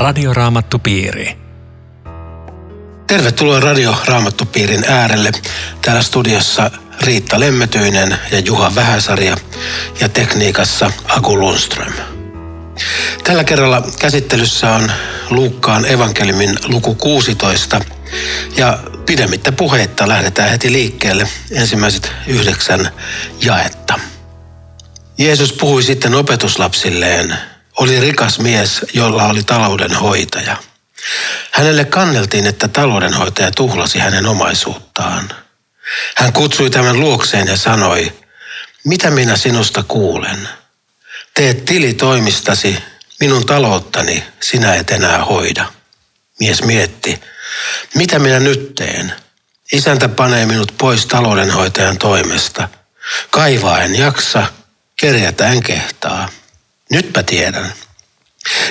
Radioraamattupiiri. Tervetuloa Radio Raamattupiirin äärelle. Täällä studiossa Riitta Lemmetyinen ja Juha Vähäsarja ja tekniikassa Aku Lundström. Tällä kerralla käsittelyssä on Luukkaan evankeliumin luku 16 ja pidemmittä puheitta lähdetään heti liikkeelle ensimmäiset yhdeksän jaetta. Jeesus puhui sitten opetuslapsilleen. Oli rikas mies, jolla oli taloudenhoitaja. Hänelle kanneltiin, että taloudenhoitaja tuhlasi hänen omaisuuttaan. Hän kutsui tämän luokseen ja sanoi, mitä minä sinusta kuulen? Teet tili toimistasi, minun talouttani sinä et enää hoida. Mies mietti, mitä minä nyt teen? Isäntä panee minut pois taloudenhoitajan toimesta. Kaivaa en jaksa, kerjätä en kehtaa. Nytpä tiedän.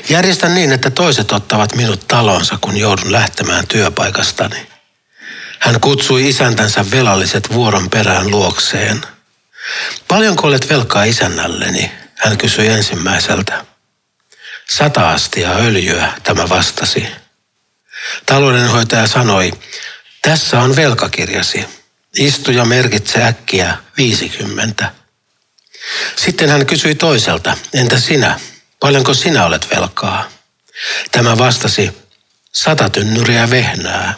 Järjestän niin, että toiset ottavat minut talonsa, kun joudun lähtemään työpaikastani. Hän kutsui isäntänsä velalliset vuoron perään luokseen. Paljonko olet velkaa isännälleni? Hän kysyi ensimmäiseltä. Sata astia öljyä, tämä vastasi. Taloudenhoitaja sanoi, tässä on velkakirjasi. Istu ja merkitse äkkiä 50. Sitten hän kysyi toiselta, entä sinä? Paljonko sinä olet velkaa? Tämä vastasi, sata tynnyriä vehnää.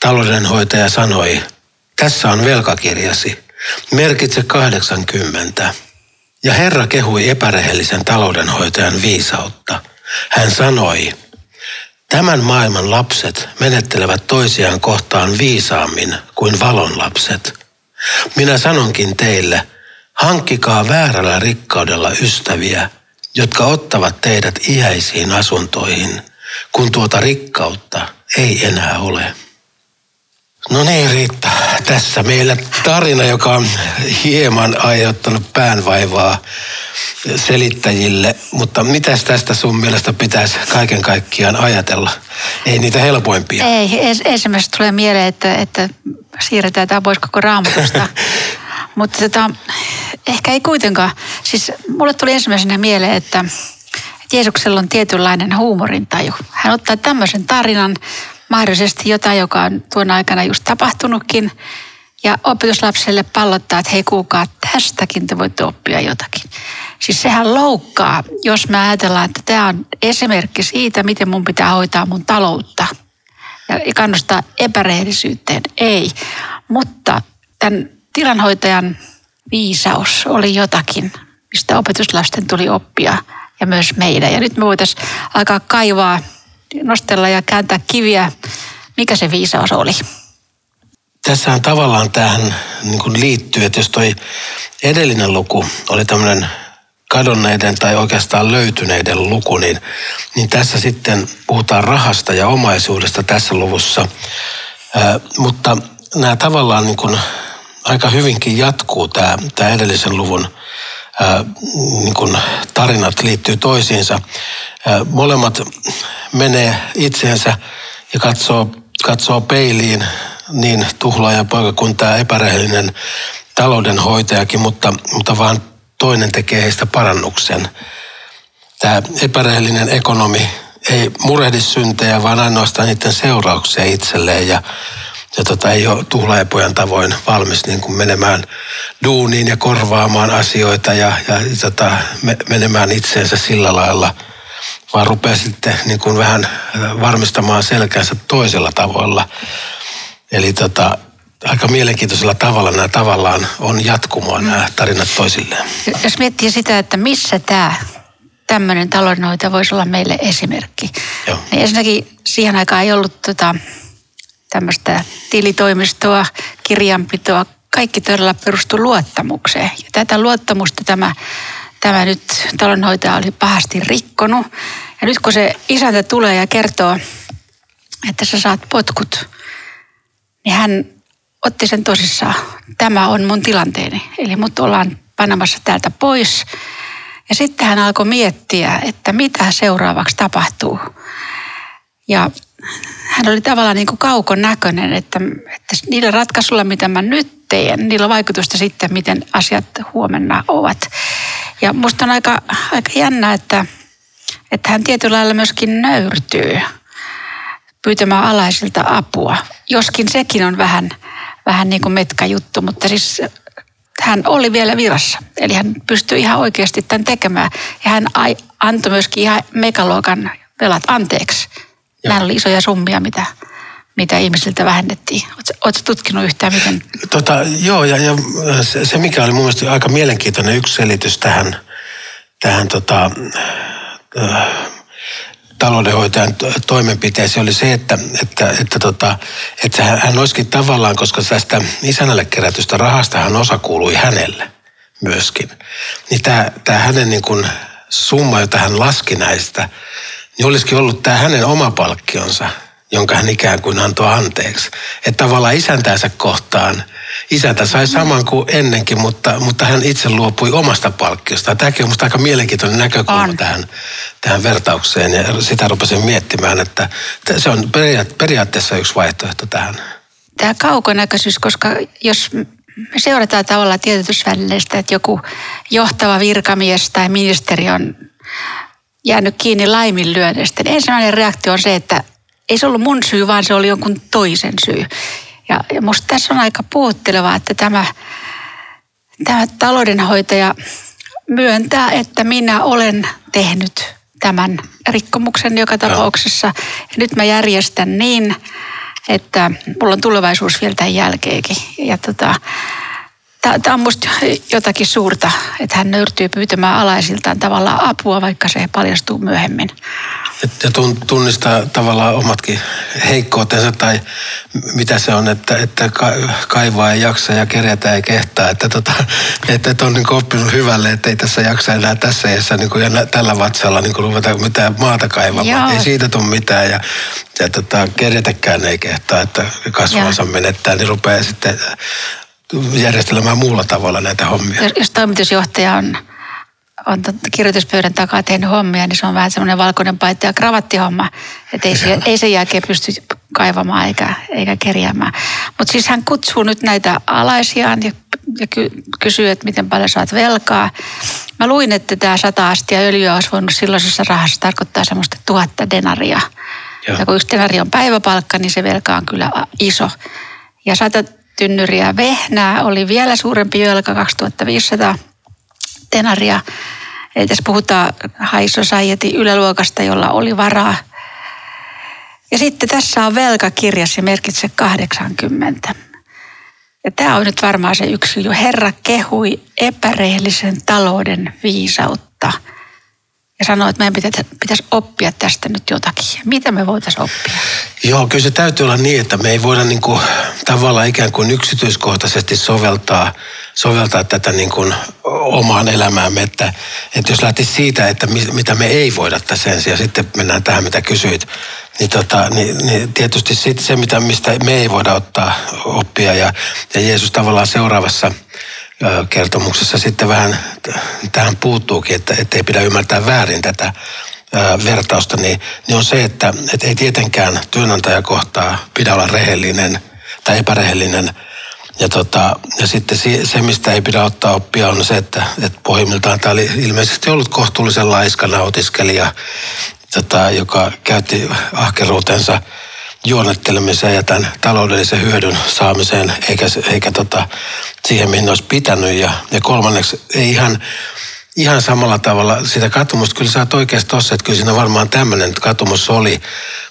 Taloudenhoitaja sanoi, tässä on velkakirjasi, merkitse 80. Ja Herra kehui epärehellisen taloudenhoitajan viisautta. Hän sanoi, tämän maailman lapset menettelevät toisiaan kohtaan viisaammin kuin valon lapset. Minä sanonkin teille, hankkikaa väärällä rikkaudella ystäviä, jotka ottavat teidät iäisiin asuntoihin, kun tuota rikkautta ei enää ole. No niin Riitta, tässä meillä tarina, joka on hieman aiheuttanut päänvaivaa selittäjille, mutta mitäs tästä sun mielestä pitäisi kaiken kaikkiaan ajatella? Ei niitä helpoimpia. Ei, ensimmäisestä tulee mieleen, että, että siirretään tämä pois koko raamatusta. mutta tota, ehkä ei kuitenkaan. Siis mulle tuli ensimmäisenä mieleen, että Jeesuksella on tietynlainen huumorintaju. Hän ottaa tämmöisen tarinan, mahdollisesti jotain, joka on tuon aikana just tapahtunutkin. Ja opetuslapselle pallottaa, että hei kuulkaa, tästäkin te voitte oppia jotakin. Siis sehän loukkaa, jos me ajatellaan, että tämä on esimerkki siitä, miten mun pitää hoitaa mun taloutta. Ja kannustaa epärehellisyyteen. Ei. Mutta tämän tilanhoitajan viisaus oli jotakin, mistä opetuslasten tuli oppia ja myös meidän. Ja nyt me voitaisiin alkaa kaivaa nostella ja kääntää kiviä. Mikä se viisaus oli? Tässähän tavallaan tähän niin kuin liittyy, että jos toi edellinen luku oli tämmöinen kadonneiden tai oikeastaan löytyneiden luku, niin, niin tässä sitten puhutaan rahasta ja omaisuudesta tässä luvussa. Ää, mutta nämä tavallaan niin kuin aika hyvinkin jatkuu tämä, tämä edellisen luvun ää, niin kuin tarinat liittyy toisiinsa. Ää, molemmat menee itseensä ja katsoo, katsoo peiliin niin tuhlaajan poika kuin tämä epärehellinen taloudenhoitajakin, mutta, mutta vaan toinen tekee heistä parannuksen. Tämä epärehellinen ekonomi ei murehdi syntejä, vaan ainoastaan niiden seurauksia itselleen ja, ja tota, ei ole tuhlaajapojan tavoin valmis niin kuin menemään duuniin ja korvaamaan asioita ja, ja tota, me, menemään itseensä sillä lailla – vaan rupeaa sitten niin kuin vähän äh, varmistamaan selkänsä toisella tavalla. Eli tota, aika mielenkiintoisella tavalla nämä tavallaan on jatkumoa nämä tarinat toisilleen. Jos miettii sitä, että missä tämä tämmöinen taloudenhoitaja voisi olla meille esimerkki. Joo. Niin ensinnäkin siihen aikaan ei ollut tota, tämmöistä tilitoimistoa, kirjanpitoa. Kaikki todella perustui luottamukseen. Ja tätä luottamusta tämä tämä nyt talonhoitaja oli pahasti rikkonut. Ja nyt kun se isäntä tulee ja kertoo, että sä saat potkut, niin hän otti sen tosissaan. Tämä on mun tilanteeni. Eli mut ollaan panemassa täältä pois. Ja sitten hän alkoi miettiä, että mitä seuraavaksi tapahtuu. Ja hän oli tavallaan niin kuin kaukon näköinen, että, että niillä ratkaisuilla, mitä mä nyt teen, niillä on vaikutusta sitten, miten asiat huomenna ovat. Ja musta on aika, aika jännä, että, että hän tietyllä lailla myöskin nöyrtyy pyytämään alaisilta apua. Joskin sekin on vähän, vähän niin kuin metka juttu, mutta siis hän oli vielä virassa. Eli hän pystyi ihan oikeasti tämän tekemään. Ja hän antoi myöskin ihan megaluokan velat anteeksi. Joo. Nämä oli isoja summia, mitä, mitä ihmisiltä vähennettiin. Oletko tutkinut yhtään miten? Tota, joo, ja, ja se, se, mikä oli mun mielestä aika mielenkiintoinen yksi selitys tähän, tähän tota, äh, taloudenhoitajan toimenpiteeseen oli se, että, että, että, tota, että hän olisikin tavallaan, koska tästä isännälle kerätystä rahasta hän osa kuului hänelle myöskin. Niin tämä, tämä hänen niin kuin summa, jota hän laski näistä, niin olisikin ollut tämä hänen oma palkkionsa – jonka hän ikään kuin antoi anteeksi. Että tavallaan isäntäänsä kohtaan, isäntä sai saman kuin ennenkin, mutta, mutta hän itse luopui omasta palkkiosta. Tämäkin on minusta aika mielenkiintoinen näkökulma on. tähän, tähän vertaukseen ja sitä rupesin miettimään, että se on periaatteessa yksi vaihtoehto tähän. Tämä kaukonäköisyys, koska jos me seurataan tavallaan tiedotusvälineistä, että joku johtava virkamies tai ministeri on jäänyt kiinni laiminlyönneistä, niin ensimmäinen reaktio on se, että ei se ollut mun syy, vaan se oli jonkun toisen syy. Ja, ja musta tässä on aika puhuttelevaa, että tämä, tämä taloudenhoitaja myöntää, että minä olen tehnyt tämän rikkomuksen joka tapauksessa. Ja nyt mä järjestän niin, että mulla on tulevaisuus vielä tämän jälkeenkin. Ja tota, Tämä on minusta jotakin suurta, että hän nöyrtyy pyytämään alaisiltaan tavallaan apua, vaikka se paljastuu myöhemmin. Ja tunnistaa tavallaan omatkin heikkoutensa tai mitä se on, että, että kaivaa ei jaksa ja kerätä ei kehtaa. Että, tota, että, että on niin oppinut hyvälle, että ei tässä jaksa enää tässä iässä niin kuin, ja tällä vatsalla niin ruveta mitään maata kaivamaan. Joo. Ei siitä tule mitään ja, ja tota, kerätäkään ei kehtaa, että kasvansa menettää, niin rupeaa sitten järjestelemään muulla tavalla näitä hommia. Jos, jos toimitusjohtaja on, on kirjoituspöydän takaa tehnyt hommia, niin se on vähän semmoinen valkoinen paita ja kravattihomma. Että ei, se, ei sen jälkeen pysty kaivamaan eikä, eikä kerjäämään. Mutta siis hän kutsuu nyt näitä alaisiaan ja, ja ky, kysyy, että miten paljon saat velkaa. Mä luin, että tämä sata astia öljyä olisi voinut silloisessa rahassa tarkoittaa semmoista tuhatta denaria. Joo. Ja kun yksi denari on päiväpalkka, niin se velka on kyllä iso. Ja sata tynnyriä vehnää oli vielä suurempi velka 2500 tenaria. Eli tässä puhutaan High Society yläluokasta, jolla oli varaa. Ja sitten tässä on velkakirja, se merkitsee 80. Ja tämä on nyt varmaan se yksi jo. Herra kehui epärehellisen talouden viisautta – ja sanoi, että meidän pitäisi, pitäisi oppia tästä nyt jotakin. Mitä me voitaisiin oppia? Joo, kyllä se täytyy olla niin, että me ei voida niin kuin, tavallaan ikään kuin yksityiskohtaisesti soveltaa, soveltaa tätä niin kuin omaan elämäämme. Että, että jos lähtisi siitä, että mitä me ei voida tässä ensin ja sitten mennään tähän, mitä kysyit, niin, tota, niin, niin tietysti sit se, mitä, mistä me ei voida ottaa oppia ja, ja Jeesus tavallaan seuraavassa – kertomuksessa sitten vähän tähän puuttuukin, että ei pidä ymmärtää väärin tätä vertausta, niin, niin on se, että, että ei tietenkään työnantajakohtaa pidä olla rehellinen tai epärehellinen. Ja, tota, ja sitten se, mistä ei pidä ottaa oppia, on se, että, että pohjimmiltaan tämä oli ilmeisesti ollut kohtuullisen laiska nautiskelija, tota, joka käytti ahkeruutensa – juonettelemiseen ja tämän taloudellisen hyödyn saamiseen, eikä, eikä tota, siihen, mihin olisi pitänyt. Ja, ja kolmanneksi ei ihan, ihan samalla tavalla sitä katumusta. Kyllä sä oot oikeasti tossa, että kyllä siinä varmaan tämmöinen katumus oli,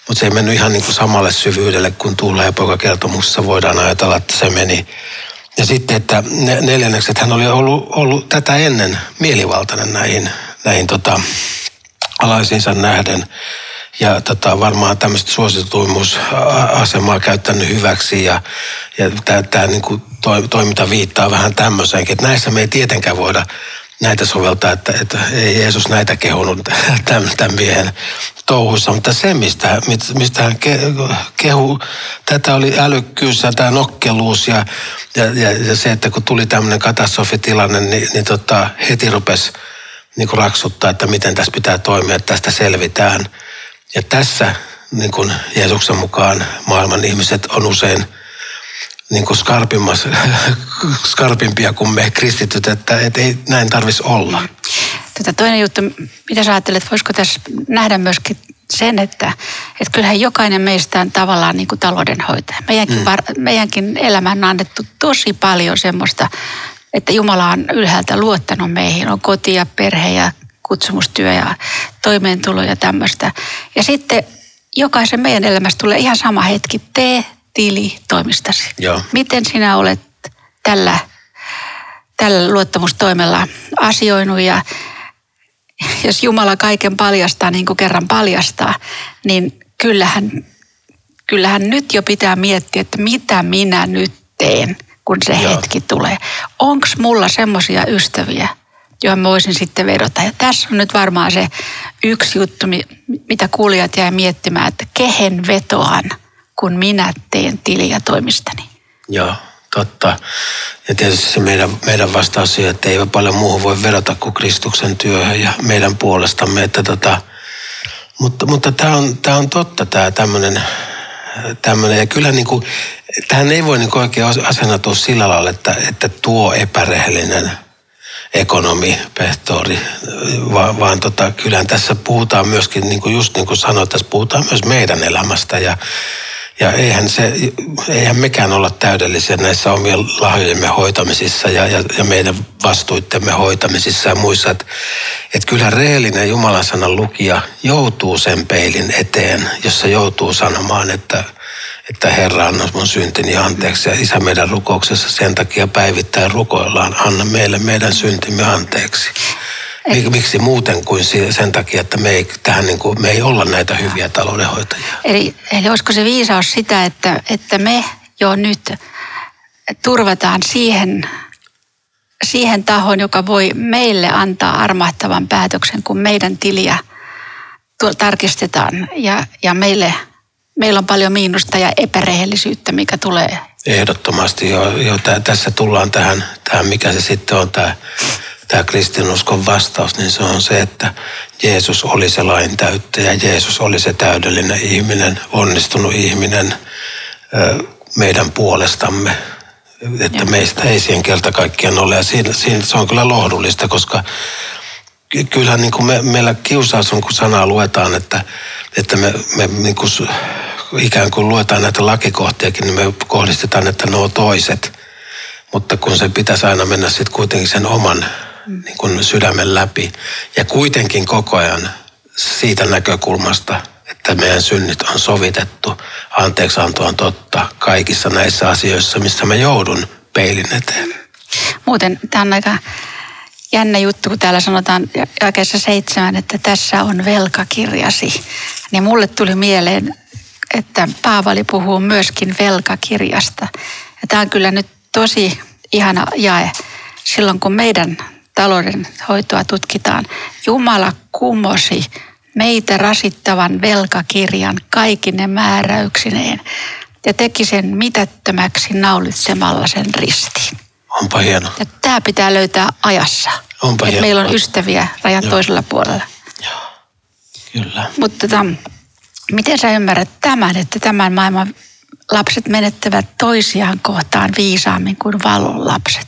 mutta se ei mennyt ihan niin kuin samalle syvyydelle kuin Tuula ja poikakertomuksessa voidaan ajatella, että se meni. Ja sitten, että neljänneksi, että hän oli ollut, ollut tätä ennen mielivaltainen näihin, näihin tota, alaisiinsa nähden ja tota, varmaan tämmöistä suosituimmuusasemaa käyttänyt hyväksi ja, ja tämä niin toiminta viittaa vähän tämmöiseenkin, että näissä me ei tietenkään voida näitä soveltaa, että, että ei Jeesus näitä kehunut tämän, tämän miehen touhuissa, mutta se, mistä, mistä hän kehu, tätä oli älykkyys ja tämä nokkeluus ja, ja, ja, ja se, että kun tuli tämmöinen katastrofitilanne, niin, niin tota, heti rupesi niin raksuttaa, että miten tässä pitää toimia, että tästä selvitään – ja tässä niin kuin Jeesuksen mukaan maailman ihmiset on usein niin kuin skarpimpia kuin me kristityt, että, että ei näin tarvitsisi olla. Tätä toinen juttu, mitä sä ajattelet, voisiko tässä nähdä myöskin sen, että, että kyllähän jokainen meistä on tavallaan niin kuin taloudenhoitaja. Meidänkin, mm. var, meidänkin elämään on annettu tosi paljon semmoista, että Jumala on ylhäältä luottanut meihin. On koti ja perhe ja kutsumustyö ja toimeentulo ja tämmöistä. Ja sitten jokaisen meidän elämästä tulee ihan sama hetki. Tee tili toimistasi. Joo. Miten sinä olet tällä, tällä luottamustoimella asioinut ja jos Jumala kaiken paljastaa niin kuin kerran paljastaa, niin kyllähän, kyllähän nyt jo pitää miettiä, että mitä minä nyt teen, kun se Joo. hetki tulee. Onko mulla semmoisia ystäviä, johon mä voisin sitten vedota. Ja tässä on nyt varmaan se yksi juttu, mitä kuulijat jäi miettimään, että kehen vetoan, kun minä teen tiliä toimistani. Joo, totta. Ja tietysti se meidän, meidän vastaus siihen, että ei paljon muuhun voi vedota kuin Kristuksen työhön ja meidän puolestamme. Että tota, mutta mutta tämä on, on totta, tämä tämmöinen. Tämmönen. Ja kyllä niin kuin, tähän ei voi niin oikein asennatua sillä lailla, että, että tuo epärehellinen – ekonomi, pehtori, vaan, vaan tota, kyllähän tässä puhutaan myöskin, niin kuin just niin kuin sanoit, tässä puhutaan myös meidän elämästä ja, ja eihän, se, eihän mekään olla täydellisiä näissä omien lahjojemme hoitamisissa ja, ja, ja meidän vastuittemme hoitamisissa ja muissa. Että et kyllähän rehellinen Jumalan sanan lukija joutuu sen peilin eteen, jossa joutuu sanomaan, että – että Herra anna mun syntini anteeksi. Ja isä meidän rukouksessa sen takia päivittäin rukoillaan, anna meille meidän syntimme anteeksi. Eli, Miksi muuten kuin sen takia, että me ei, tähän niin kuin, me ei olla näitä hyviä taloudenhoitajia. Eli, eli olisiko se viisaus sitä, että, että me jo nyt turvataan siihen, siihen tahoon, joka voi meille antaa armahtavan päätöksen, kun meidän tiliä tarkistetaan ja, ja meille – meillä on paljon miinusta ja epärehellisyyttä, mikä tulee. Ehdottomasti jo, jo tä, tässä tullaan tähän, tähän, mikä se sitten on tämä, tämä kristinuskon vastaus, niin se on se, että Jeesus oli se lain täyttäjä, Jeesus oli se täydellinen ihminen, onnistunut ihminen meidän puolestamme, että ja. meistä ei siihen kerta kaikkiaan ole. Ja siinä, siinä, se on kyllä lohdullista, koska kyllähän niin kuin me, meillä kiusaus on, kun sanaa luetaan, että, että me, me niin kuin ikään kuin luetaan näitä lakikohtiakin, niin me kohdistetaan, että ne on toiset. Mutta kun se pitäisi aina mennä sitten kuitenkin sen oman niin kuin sydämen läpi. Ja kuitenkin koko ajan siitä näkökulmasta, että meidän synnit on sovitettu, anteeksianto on totta kaikissa näissä asioissa, missä mä joudun peilin eteen. Muuten tämä on aika jännä juttu, kun täällä sanotaan jakeessa seitsemän, että tässä on velkakirjasi. Niin mulle tuli mieleen että Paavali puhuu myöskin velkakirjasta. Ja tämä on kyllä nyt tosi ihana jae silloin, kun meidän talouden hoitoa tutkitaan. Jumala kumosi meitä rasittavan velkakirjan kaikine määräyksineen ja teki sen mitättömäksi naulitsemalla sen ristiin. Onpa hieno. Ja tämä pitää löytää ajassa. Onpa hieno. Meillä on ystäviä rajan Joo. toisella puolella. Joo, kyllä. Mutta tota, Miten sä ymmärrät tämän, että tämän maailman lapset menettävät toisiaan kohtaan viisaammin kuin valon lapset?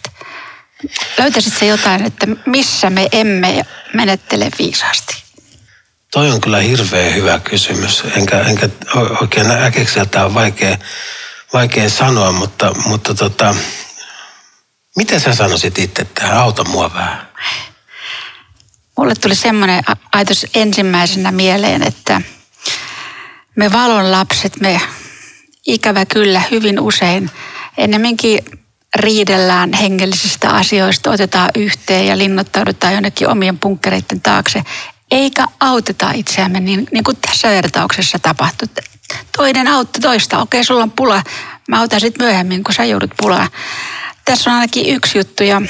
Löytäisit se jotain, että missä me emme menettele viisaasti? Toi on kyllä hirveän hyvä kysymys. Enkä, enkä oikein äkikseltä on vaikea, vaikea sanoa, mutta, mutta tota, miten sä sanoisit itse tähän? Auta mua vähän. Mulle tuli semmoinen ajatus ensimmäisenä mieleen, että – me valon lapset, me ikävä kyllä hyvin usein ennemminkin riidellään hengellisistä asioista, otetaan yhteen ja linnoittaudutaan jonnekin omien punkkereiden taakse, eikä auteta itseämme niin, niin kuin tässä vertauksessa tapahtui. Toinen auttoi toista. Okei, sulla on pula. Mä autan sitten myöhemmin, kun sä joudut pulaa. Tässä on ainakin yksi juttu ja,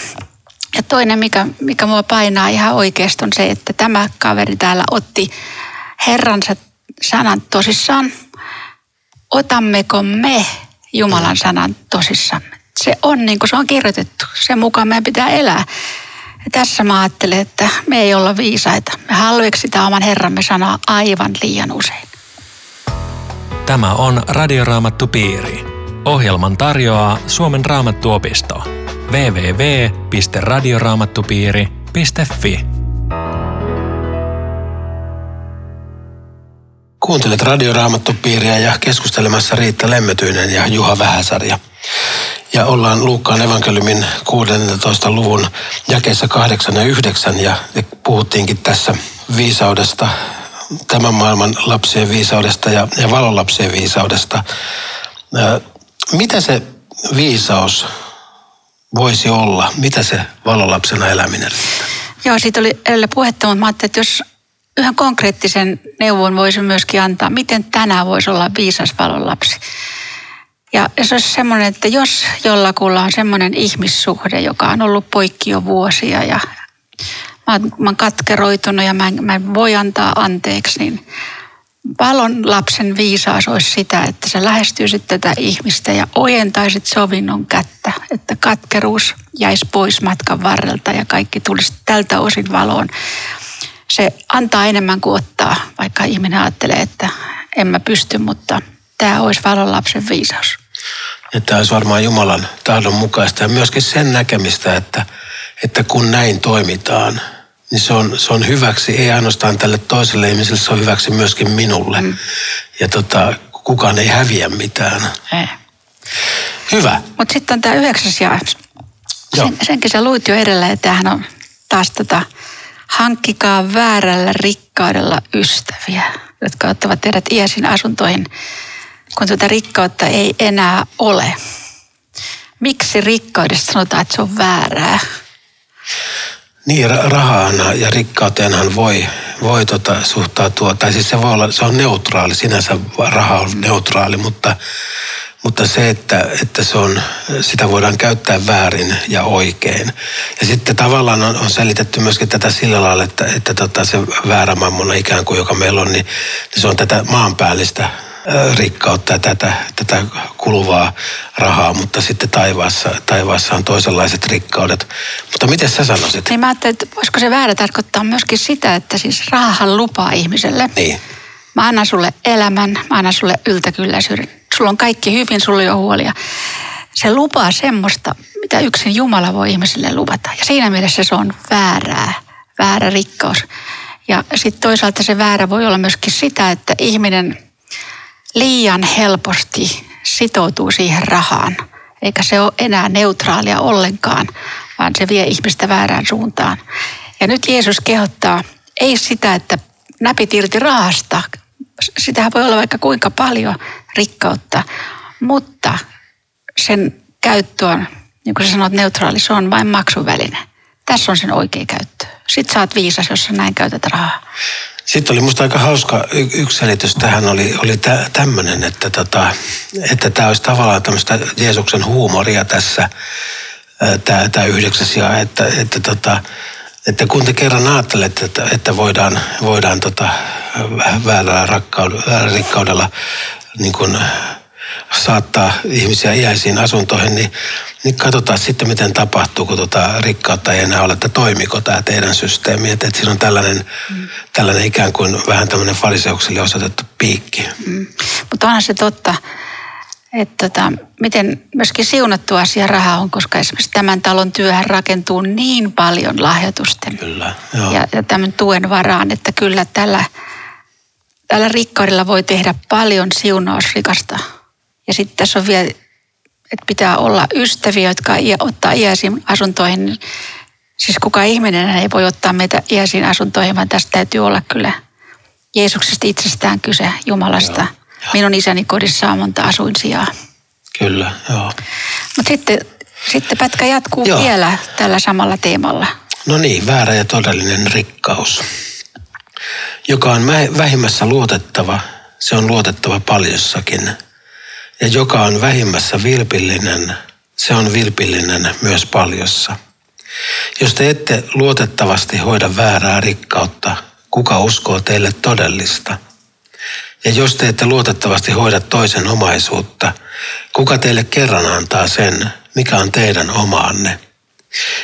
ja toinen, mikä, mikä mua painaa ihan oikeasti on se, että tämä kaveri täällä otti Herransa sanan tosissaan? Otammeko me Jumalan sanan tosissamme? Se on niin kuin se on kirjoitettu. Sen mukaan meidän pitää elää. Ja tässä mä ajattelen, että me ei olla viisaita. Me halveksitaan oman Herramme sanaa aivan liian usein. Tämä on Radioraamattu Piiri. Ohjelman tarjoaa Suomen raamattuopisto. www.radioraamattupiiri.fi Kuuntelet Radioraamattupiiriä ja keskustelemassa Riitta Lemmetyinen ja Juha Vähäsarja. Ja ollaan Luukkaan evankeliumin 16. luvun jakeessa 8 ja 9 ja puhuttiinkin tässä viisaudesta, tämän maailman lapsien viisaudesta ja, ja valonlapsien viisaudesta. Mitä se viisaus voisi olla? Mitä se valolapsena eläminen? Joo, siitä oli edellä puhetta, mutta mä ajattelin, että jos yhden konkreettisen neuvon voisi myöskin antaa, miten tänään voisi olla viisas valonlapsi. Ja se olisi semmoinen, että jos jollakulla on semmoinen ihmissuhde, joka on ollut poikki jo vuosia ja mä mä oon katkeroitunut ja mä en, mä en voi antaa anteeksi, niin valon lapsen viisaus olisi sitä, että sä lähestyisit tätä ihmistä ja ojentaisit sovinnon kättä, että katkeruus jäisi pois matkan varrelta ja kaikki tulisi tältä osin valoon. Se antaa enemmän kuin ottaa, vaikka ihminen ajattelee, että en mä pysty, mutta tämä olisi valon lapsen viisaus. Ja tämä olisi varmaan Jumalan tahdon mukaista ja myöskin sen näkemistä, että, että kun näin toimitaan, niin se on, se on hyväksi, ei ainoastaan tälle toiselle ihmiselle, se on hyväksi myöskin minulle. Mm. Ja tota, kukaan ei häviä mitään. Ei. Hyvä. Mutta sitten on tämä yhdeksäs jae. Sen, senkin sä luit jo edellä, että tämähän on taas tota, hankkikaa väärällä rikkaudella ystäviä, jotka ottavat teidät iäsin asuntoihin, kun tuota rikkautta ei enää ole. Miksi rikkaudesta sanotaan, että se on väärää? Niin, rahaan ja rikkauteenhan voi, voi tota suhtautua, tai siis se voi olla, se on neutraali, sinänsä raha on neutraali, mutta, mutta se, että, että se on, sitä voidaan käyttää väärin ja oikein. Ja sitten tavallaan on, on selitetty myöskin tätä sillä lailla, että, että tota se väärä mammona ikään kuin, joka meillä on, niin, niin se on tätä maanpäällistä rikkautta ja tätä, tätä kuluvaa rahaa, mutta sitten taivaassa, taivaassa on toisenlaiset rikkaudet. Mutta miten sä sanoisit? Niin mä ajattelin, että voisiko se väärä tarkoittaa myöskin sitä, että siis rahahan lupaa ihmiselle. Niin. Mä annan sulle elämän, mä annan sulle yltäkylläisyyden. Sulla on kaikki hyvin, sulla ei ole huolia. Se lupaa semmoista, mitä yksin Jumala voi ihmiselle luvata. Ja siinä mielessä se on väärää, väärä rikkaus. Ja sitten toisaalta se väärä voi olla myöskin sitä, että ihminen – liian helposti sitoutuu siihen rahaan, eikä se ole enää neutraalia ollenkaan, vaan se vie ihmistä väärään suuntaan. Ja nyt Jeesus kehottaa, ei sitä, että näpit irti rahasta, sitähän voi olla vaikka kuinka paljon rikkautta, mutta sen käyttö on, niin kuin sä sanot, neutraali, se on vain maksuväline. Tässä on sen oikea käyttö. Sitten sä oot viisas, jos sä näin käytät rahaa. Sitten oli musta aika hauska yksi selitys tähän oli, oli tä, tämmöinen, että tota, että olisi tavallaan tämmöistä Jeesuksen huumoria tässä, tämä yhdeksäs ja että, että, tota, että kun te kerran ajattelette, että, että voidaan, voidaan tota, väärällä rakkaudella, rikkaudella niin kuin saattaa ihmisiä iäisiin asuntoihin, niin, niin katsotaan sitten, miten tapahtuu, kun tuota rikkautta ei enää ole, että toimiko tämä teidän systeemi. Että, että siinä on tällainen, mm. tällainen ikään kuin vähän tämmöinen fariseukselle osoitettu piikki. Mm. Mutta onhan se totta, että tota, miten myöskin siunattu asia raha on, koska esimerkiksi tämän talon työhän rakentuu niin paljon lahjoitusten kyllä, joo. ja, ja tämän tuen varaan, että kyllä tällä, tällä rikkaudella voi tehdä paljon siunausrikasta ja sitten tässä on vielä, että pitää olla ystäviä, jotka ottaa iäisiin asuntoihin. Siis kuka ihminen ei voi ottaa meitä iäisiin asuntoihin, vaan tästä täytyy olla kyllä Jeesuksesta itsestään kyse, Jumalasta. Joo. Minun isäni kodissa on monta asuinsijaa. Kyllä, joo. Mutta sitten, sitten pätkä jatkuu joo. vielä tällä samalla teemalla. No niin, väärä ja todellinen rikkaus, joka on vähimmässä luotettava, se on luotettava paljossakin – ja joka on vähimmässä vilpillinen, se on vilpillinen myös paljossa. Jos te ette luotettavasti hoida väärää rikkautta, kuka uskoo teille todellista? Ja jos te ette luotettavasti hoida toisen omaisuutta, kuka teille kerran antaa sen, mikä on teidän omaanne?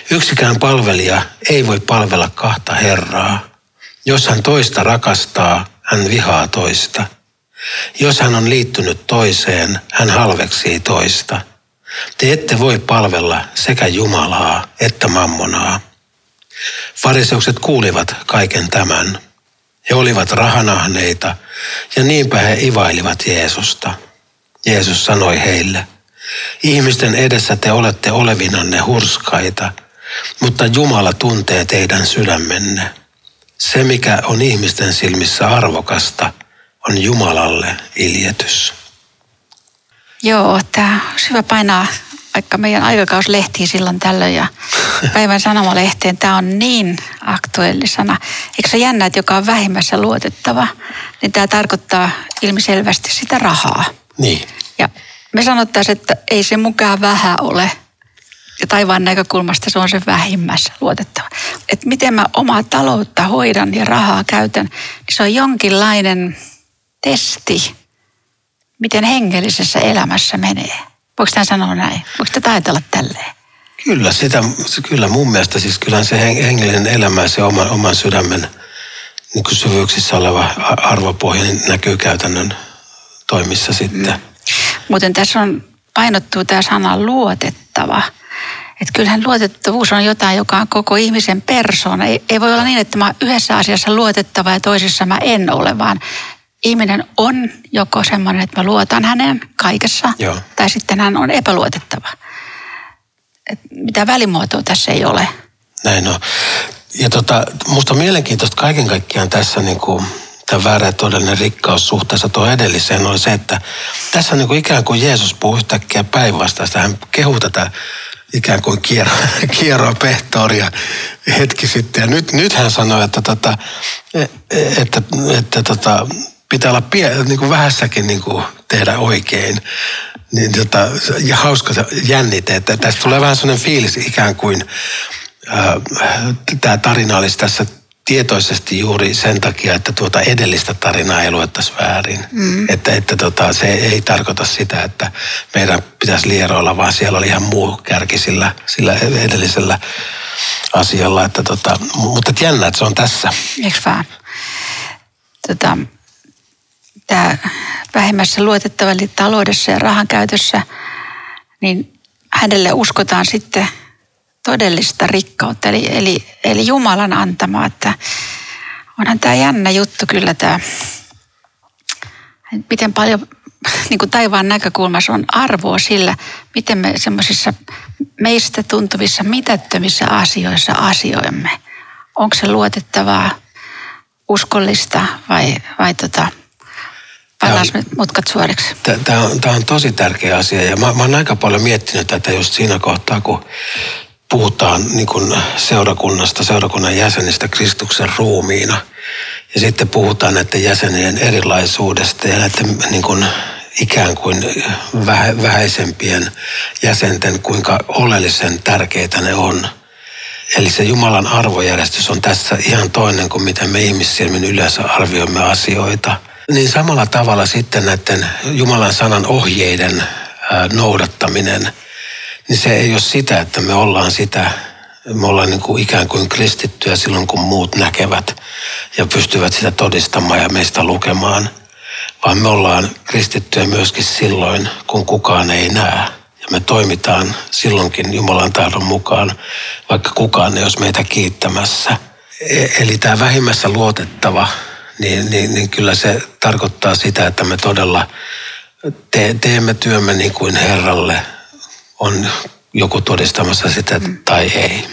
Yksikään palvelija ei voi palvella kahta Herraa. Jos hän toista rakastaa, hän vihaa toista. Jos hän on liittynyt toiseen, hän halveksii toista. Te ette voi palvella sekä Jumalaa että mammonaa. Fariseukset kuulivat kaiken tämän. He olivat rahanahneita Ja niinpä he ivailivat Jeesusta. Jeesus sanoi heille, ihmisten edessä te olette olevinanne hurskaita, mutta Jumala tuntee teidän sydämenne. Se, mikä on ihmisten silmissä arvokasta, on Jumalalle iljetys. Joo, tämä on hyvä painaa vaikka meidän aikakaus lehtiin silloin tällöin ja päivän sanomalehteen. Tämä on niin aktuellisana. Eikö se jännä, että joka on vähimmässä luotettava, niin tämä tarkoittaa ilmiselvästi sitä rahaa. Niin. Ja me sanottaisiin, että ei se mukaan vähän ole. Ja taivaan näkökulmasta se on se vähimmässä luotettava. Että miten mä omaa taloutta hoidan ja rahaa käytän, niin se on jonkinlainen testi, miten hengellisessä elämässä menee. Voiko tämä sanoa näin? Voiko tätä ajatella tälleen? Kyllä, sitä, kyllä mun mielestä siis kyllä se hengellinen elämä ja se oman, oman sydämen niin kuin syvyyksissä oleva arvopohja niin näkyy käytännön toimissa sitten. Mm. Muuten tässä on painottuu tämä sana luotettava. Että kyllähän luotettavuus on jotain, joka on koko ihmisen persoona. Ei, ei voi olla niin, että mä yhdessä asiassa luotettava ja toisessa mä en ole, vaan ihminen on joko semmoinen, että mä luotan häneen kaikessa, Joo. tai sitten hän on epäluotettava. Et mitä välimuotoa tässä ei ole. Näin on. Ja tota, musta on mielenkiintoista kaiken kaikkiaan tässä niin kuin, tämä väärä todellinen rikkaus suhteessa tuo edelliseen on se, että tässä niin kuin ikään kuin Jeesus puhuu yhtäkkiä päinvastaista. Hän kehuu tätä ikään kuin kiero, kieroa pehtooria hetki sitten. Ja nyt, nyt hän sanoi, että, tota, että, että, että tota, pitää olla pie, niin kuin vähässäkin niin kuin tehdä oikein. Niin tota, ja hauska jännite, että tästä tulee vähän sellainen fiilis ikään kuin tämä tarina olisi tässä tietoisesti juuri sen takia, että tuota edellistä tarinaa ei luettaisi väärin. Mm. Että, että tota, se ei tarkoita sitä, että meidän pitäisi lieroilla, vaan siellä oli ihan muu kärki sillä, sillä edellisellä asialla. Että tota, mutta jännä, että se on tässä. Eikö vaan? Tota, tämä vähemmässä luotettava eli taloudessa ja rahan käytössä, niin hänelle uskotaan sitten todellista rikkautta, eli, eli, eli Jumalan antamaa. Että onhan tämä jännä juttu kyllä tämä, miten paljon niin kuin taivaan näkökulmassa on arvoa sillä, miten me semmoisissa meistä tuntuvissa mitättömissä asioissa asioimme. Onko se luotettavaa, uskollista vai, vai tota, Pannaan mutkat suoriksi. Tämä on, tämä on tosi tärkeä asia ja mä, mä oon aika paljon miettinyt tätä just siinä kohtaa, kun puhutaan niin kuin seurakunnasta, seurakunnan jäsenistä Kristuksen ruumiina. Ja sitten puhutaan näiden jäsenien erilaisuudesta ja näiden niin kuin ikään kuin vähä, vähäisempien jäsenten, kuinka oleellisen tärkeitä ne on. Eli se Jumalan arvojärjestys on tässä ihan toinen kuin miten me ihmissilmin yleensä arvioimme asioita – niin samalla tavalla sitten näiden Jumalan sanan ohjeiden noudattaminen, niin se ei ole sitä, että me ollaan sitä, me ollaan niin kuin ikään kuin kristittyjä silloin, kun muut näkevät ja pystyvät sitä todistamaan ja meistä lukemaan, vaan me ollaan kristittyjä myöskin silloin, kun kukaan ei näe. Ja me toimitaan silloinkin Jumalan tahdon mukaan, vaikka kukaan ei olisi meitä kiittämässä. E-, eli tämä vähimmässä luotettava niin, niin, niin kyllä se tarkoittaa sitä, että me todella te, teemme työmme niin kuin Herralle on joku todistamassa sitä mm. tai ei.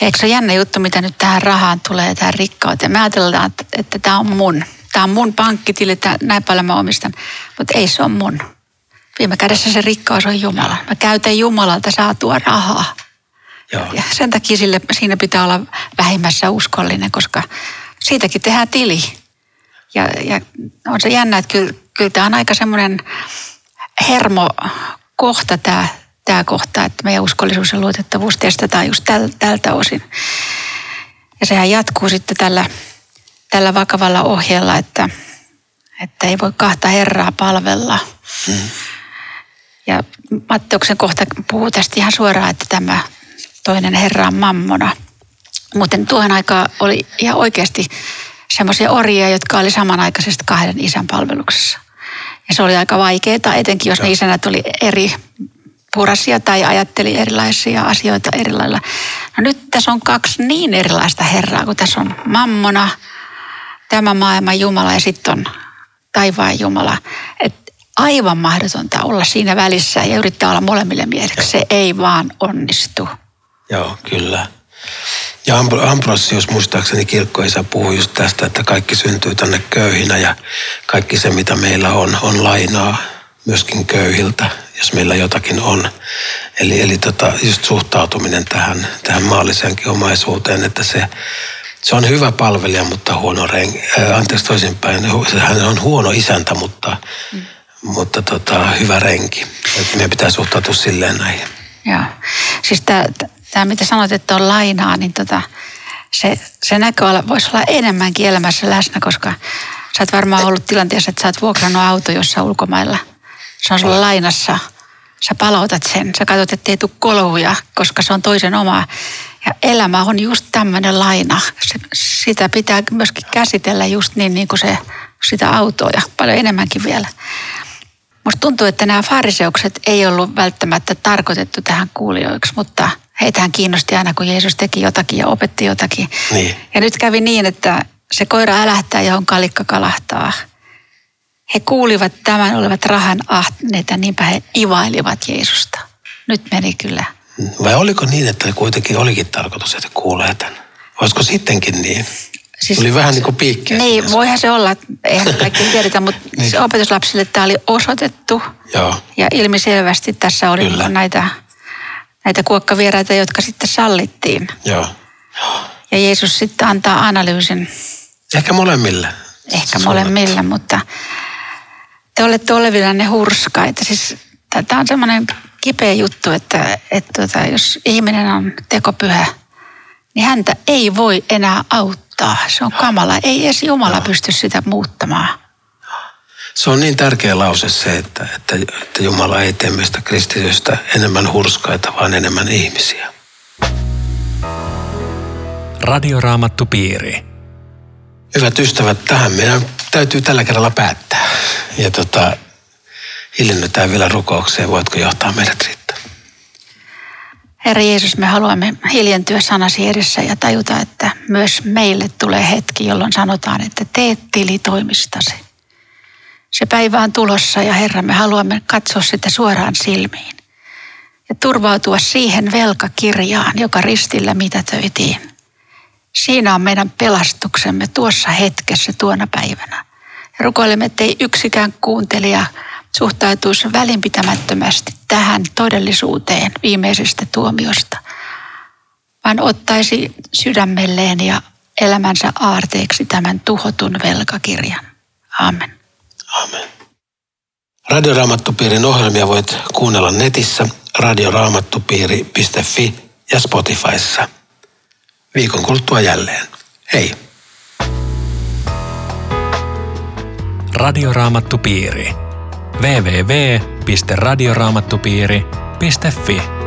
Eikö se ole jännä juttu, mitä nyt tähän rahaan tulee, tähän rikkauteen? Me ajatellaan, että, että tämä on mun. Tämä on mun pankkitili, että näin paljon mä omistan. Mutta ei se on mun. Viime kädessä se rikkaus on Jumala. Mä käytän Jumalalta saatua rahaa. Joo. Ja sen takia sille, siinä pitää olla vähimmässä uskollinen, koska siitäkin tehdään tili. Ja, ja on se jännä, että kyllä, kyllä tämä on aika semmoinen hermo kohta tämä, tämä kohta, että meidän uskollisuus ja luotettavuus testataan just täl, tältä osin. Ja sehän jatkuu sitten tällä, tällä vakavalla ohjeella, että, että ei voi kahta Herraa palvella. Hmm. Ja Matteuksen kohta puhuu tästä ihan suoraan, että tämä toinen Herra on mammona. Muuten tuohon aikaan oli ihan oikeasti semmoisia orjia, jotka oli samanaikaisesti kahden isän palveluksessa. Ja se oli aika vaikeaa, etenkin jos ne isänät oli eri purasia tai ajatteli erilaisia asioita eri lailla. No nyt tässä on kaksi niin erilaista herraa, kun tässä on mammona, tämä maailman Jumala ja sitten on taivaan Jumala. Että aivan mahdotonta olla siinä välissä ja yrittää olla molemmille mieleksi. Se ei vaan onnistu. Joo, kyllä. Ja Ambrosius muistaakseni kirkkoisa puhui just tästä, että kaikki syntyy tänne köyhinä ja kaikki se mitä meillä on, on lainaa myöskin köyhiltä, jos meillä jotakin on. Eli, eli tota, just suhtautuminen tähän, tähän maalliseenkin omaisuuteen, että se, se on hyvä palvelija, mutta huono renki. Äh, anteeksi toisinpäin, hän on huono isäntä, mutta, mm. mutta tota, hyvä renki. Että meidän pitää suhtautua silleen näihin. Joo. Siis tämä, mitä sanoit, että on lainaa, niin tota, se, se näköala voisi olla enemmänkin elämässä läsnä, koska sä oot varmaan ollut tilanteessa, että sä oot vuokrannut auto jossain ulkomailla. Se on sulla lainassa. Sä palautat sen. Sä katsot, ettei tule kolhuja, koska se on toisen oma. Ja elämä on just tämmöinen laina. Se, sitä pitää myöskin käsitellä just niin, niin kuin se, sitä autoa ja paljon enemmänkin vielä. Musta tuntuu, että nämä fariseukset ei ollut välttämättä tarkoitettu tähän kuulijoiksi, mutta heitähän kiinnosti aina, kun Jeesus teki jotakin ja opetti jotakin. Niin. Ja nyt kävi niin, että se koira älähtää, johon kalikka kalahtaa. He kuulivat tämän olevat rahan ahneita, niinpä he ivailivat Jeesusta. Nyt meni kyllä. Vai oliko niin, että kuitenkin olikin tarkoitus, että kuulee tämän? Olisiko sittenkin niin? Siis, Oli vähän niin kuin piikkiä. Niin, voihan se olla, eihän kaikki tiedetä, mutta niin. opetuslapsille tämä oli osoitettu. Joo. Ja ilmiselvästi tässä oli Kyllä. näitä, näitä kuokkavieraita, jotka sitten sallittiin. Joo. Ja Jeesus sitten antaa analyysin. Ehkä molemmille. Ehkä molemmille, mutta te olette olevillanne hurskaita. Siis, tämä on semmoinen kipeä juttu, että, että tuota, jos ihminen on tekopyhä, niin häntä ei voi enää auttaa. Se on kamala. Ei edes Jumala no. pysty sitä muuttamaan. Se on niin tärkeä lause se, että, että, että Jumala ei tee meistä kristitystä enemmän hurskaita, vaan enemmän ihmisiä. Radioraamattu piiri. Hyvät ystävät, tähän meidän täytyy tällä kerralla päättää. Ja tota, hiljennytään vielä rukoukseen. Voitko johtaa meidät Riitta? Herra Jeesus, me haluamme hiljentyä sanasi edessä ja tajuta, että myös meille tulee hetki, jolloin sanotaan, että teet tilitoimistasi. Se päivä on tulossa ja Herra, me haluamme katsoa sitä suoraan silmiin ja turvautua siihen velkakirjaan, joka ristillä mitätöitiin. Siinä on meidän pelastuksemme tuossa hetkessä tuona päivänä. Ja rukoilemme, ettei yksikään kuuntelija suhtautuisi välinpitämättömästi tähän todellisuuteen viimeisestä tuomiosta, vaan ottaisi sydämelleen ja elämänsä aarteeksi tämän tuhotun velkakirjan. Amen. Amen. Radioraamattupiirin ohjelmia voit kuunnella netissä radioraamattupiiri.fi ja Spotifyssa. Viikon kuluttua jälleen. Hei! Radioraamattupiiri. www.radioraamattupiiri.fi